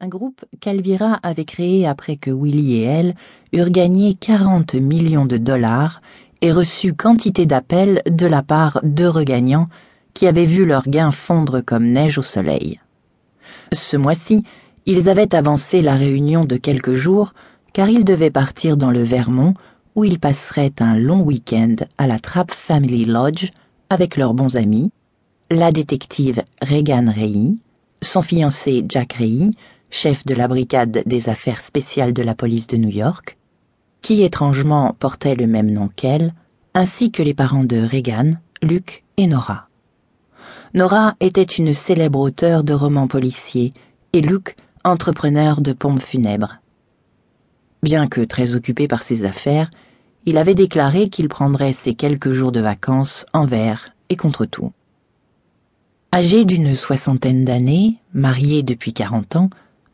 un groupe qu'Alvira avait créé après que Willy et elle eurent gagné 40 millions de dollars et reçu quantité d'appels de la part d'eux regagnants qui avaient vu leurs gains fondre comme neige au soleil. Ce mois-ci, ils avaient avancé la réunion de quelques jours car ils devaient partir dans le Vermont où ils passeraient un long week-end à la Trapp Family Lodge avec leurs bons amis, la détective Regan Reilly, son fiancé Jack Reilly, chef de la brigade des affaires spéciales de la police de New York, qui étrangement portait le même nom qu'elle, ainsi que les parents de Regan, Luke et Nora. Nora était une célèbre auteure de romans policiers et Luke entrepreneur de pompes funèbres. Bien que très occupé par ses affaires, il avait déclaré qu'il prendrait ses quelques jours de vacances envers et contre tout. Âgé d'une soixantaine d'années, marié depuis quarante ans,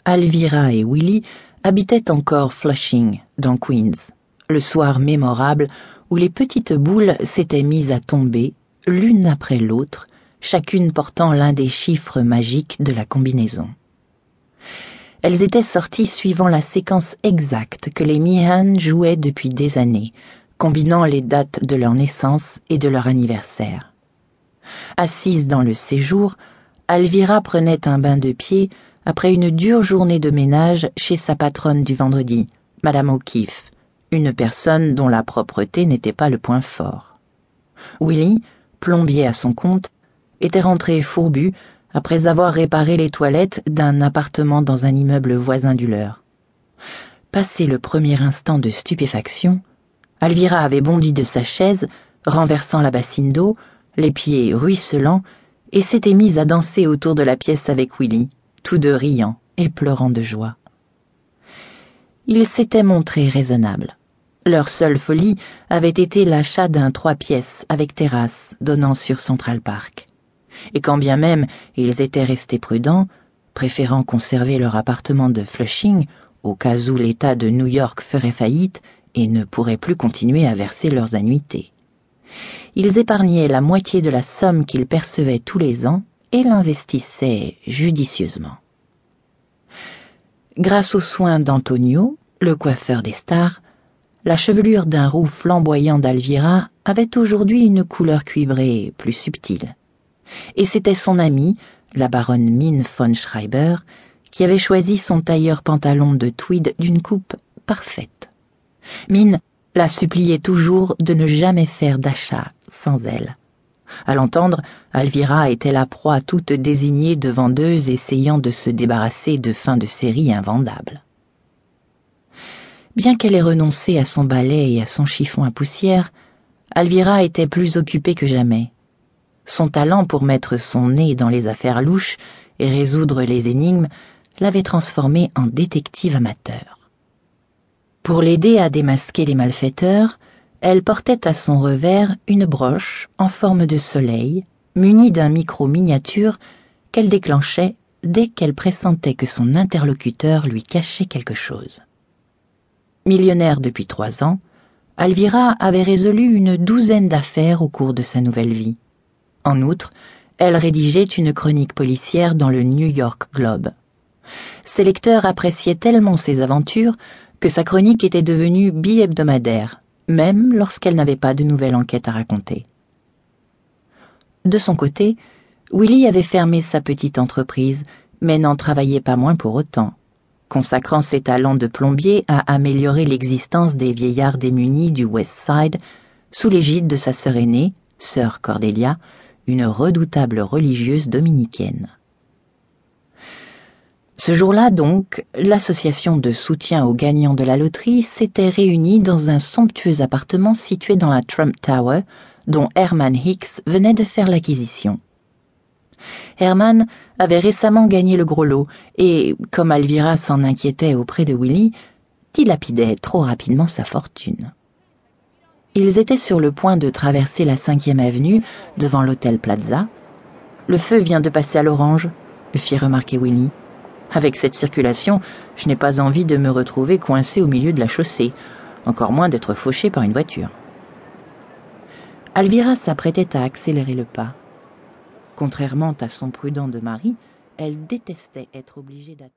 Alvira et Willy habitaient encore Flushing, dans Queens, le soir mémorable où les petites boules s'étaient mises à tomber, l'une après l'autre, chacune portant l'un des chiffres magiques de la combinaison. Elles étaient sorties suivant la séquence exacte que les Meehan jouaient depuis des années, combinant les dates de leur naissance et de leur anniversaire. Assise dans le séjour, Alvira prenait un bain de pied après une dure journée de ménage chez sa patronne du vendredi, Madame O'Keefe, une personne dont la propreté n'était pas le point fort. Willy, plombier à son compte, était rentré fourbu après avoir réparé les toilettes d'un appartement dans un immeuble voisin du leur. Passé le premier instant de stupéfaction, Alvira avait bondi de sa chaise, renversant la bassine d'eau, les pieds ruisselants, et s'était mise à danser autour de la pièce avec Willy, tous deux riant et pleurant de joie. Ils s'étaient montrés raisonnables. Leur seule folie avait été l'achat d'un trois pièces avec terrasse donnant sur Central Park et quand bien même ils étaient restés prudents, préférant conserver leur appartement de Flushing au cas où l'État de New York ferait faillite et ne pourrait plus continuer à verser leurs annuités. Ils épargnaient la moitié de la somme qu'ils percevaient tous les ans et l'investissaient judicieusement. Grâce aux soins d'Antonio, le coiffeur des stars, la chevelure d'un roux flamboyant d'Alvira avait aujourd'hui une couleur cuivrée plus subtile et c'était son amie, la baronne Min von Schreiber, qui avait choisi son tailleur pantalon de tweed d'une coupe parfaite. Min la suppliait toujours de ne jamais faire d'achat sans elle. À l'entendre, Alvira était la proie toute désignée de vendeuses essayant de se débarrasser de fins de série invendables. Bien qu'elle ait renoncé à son balai et à son chiffon à poussière, Alvira était plus occupée que jamais. Son talent pour mettre son nez dans les affaires louches et résoudre les énigmes l'avait transformé en détective amateur. Pour l'aider à démasquer les malfaiteurs, elle portait à son revers une broche en forme de soleil, munie d'un micro miniature qu'elle déclenchait dès qu'elle pressentait que son interlocuteur lui cachait quelque chose. Millionnaire depuis trois ans, Alvira avait résolu une douzaine d'affaires au cours de sa nouvelle vie. En outre, elle rédigeait une chronique policière dans le New York Globe. Ses lecteurs appréciaient tellement ses aventures que sa chronique était devenue bi-hebdomadaire, même lorsqu'elle n'avait pas de nouvelle enquête à raconter. De son côté, Willy avait fermé sa petite entreprise, mais n'en travaillait pas moins pour autant, consacrant ses talents de plombier à améliorer l'existence des vieillards démunis du West Side sous l'égide de sa sœur aînée, sœur Cordelia, une redoutable religieuse dominicaine. Ce jour-là donc, l'association de soutien aux gagnants de la loterie s'était réunie dans un somptueux appartement situé dans la Trump Tower, dont Herman Hicks venait de faire l'acquisition. Herman avait récemment gagné le gros lot et, comme Alvira s'en inquiétait auprès de Willy, dilapidait trop rapidement sa fortune. Ils étaient sur le point de traverser la cinquième avenue devant l'hôtel Plaza. Le feu vient de passer à l'orange, fit remarquer Willy. Avec cette circulation, je n'ai pas envie de me retrouver coincé au milieu de la chaussée, encore moins d'être fauché par une voiture. Alvira s'apprêtait à accélérer le pas. Contrairement à son prudent de mari, elle détestait être obligée d'attendre.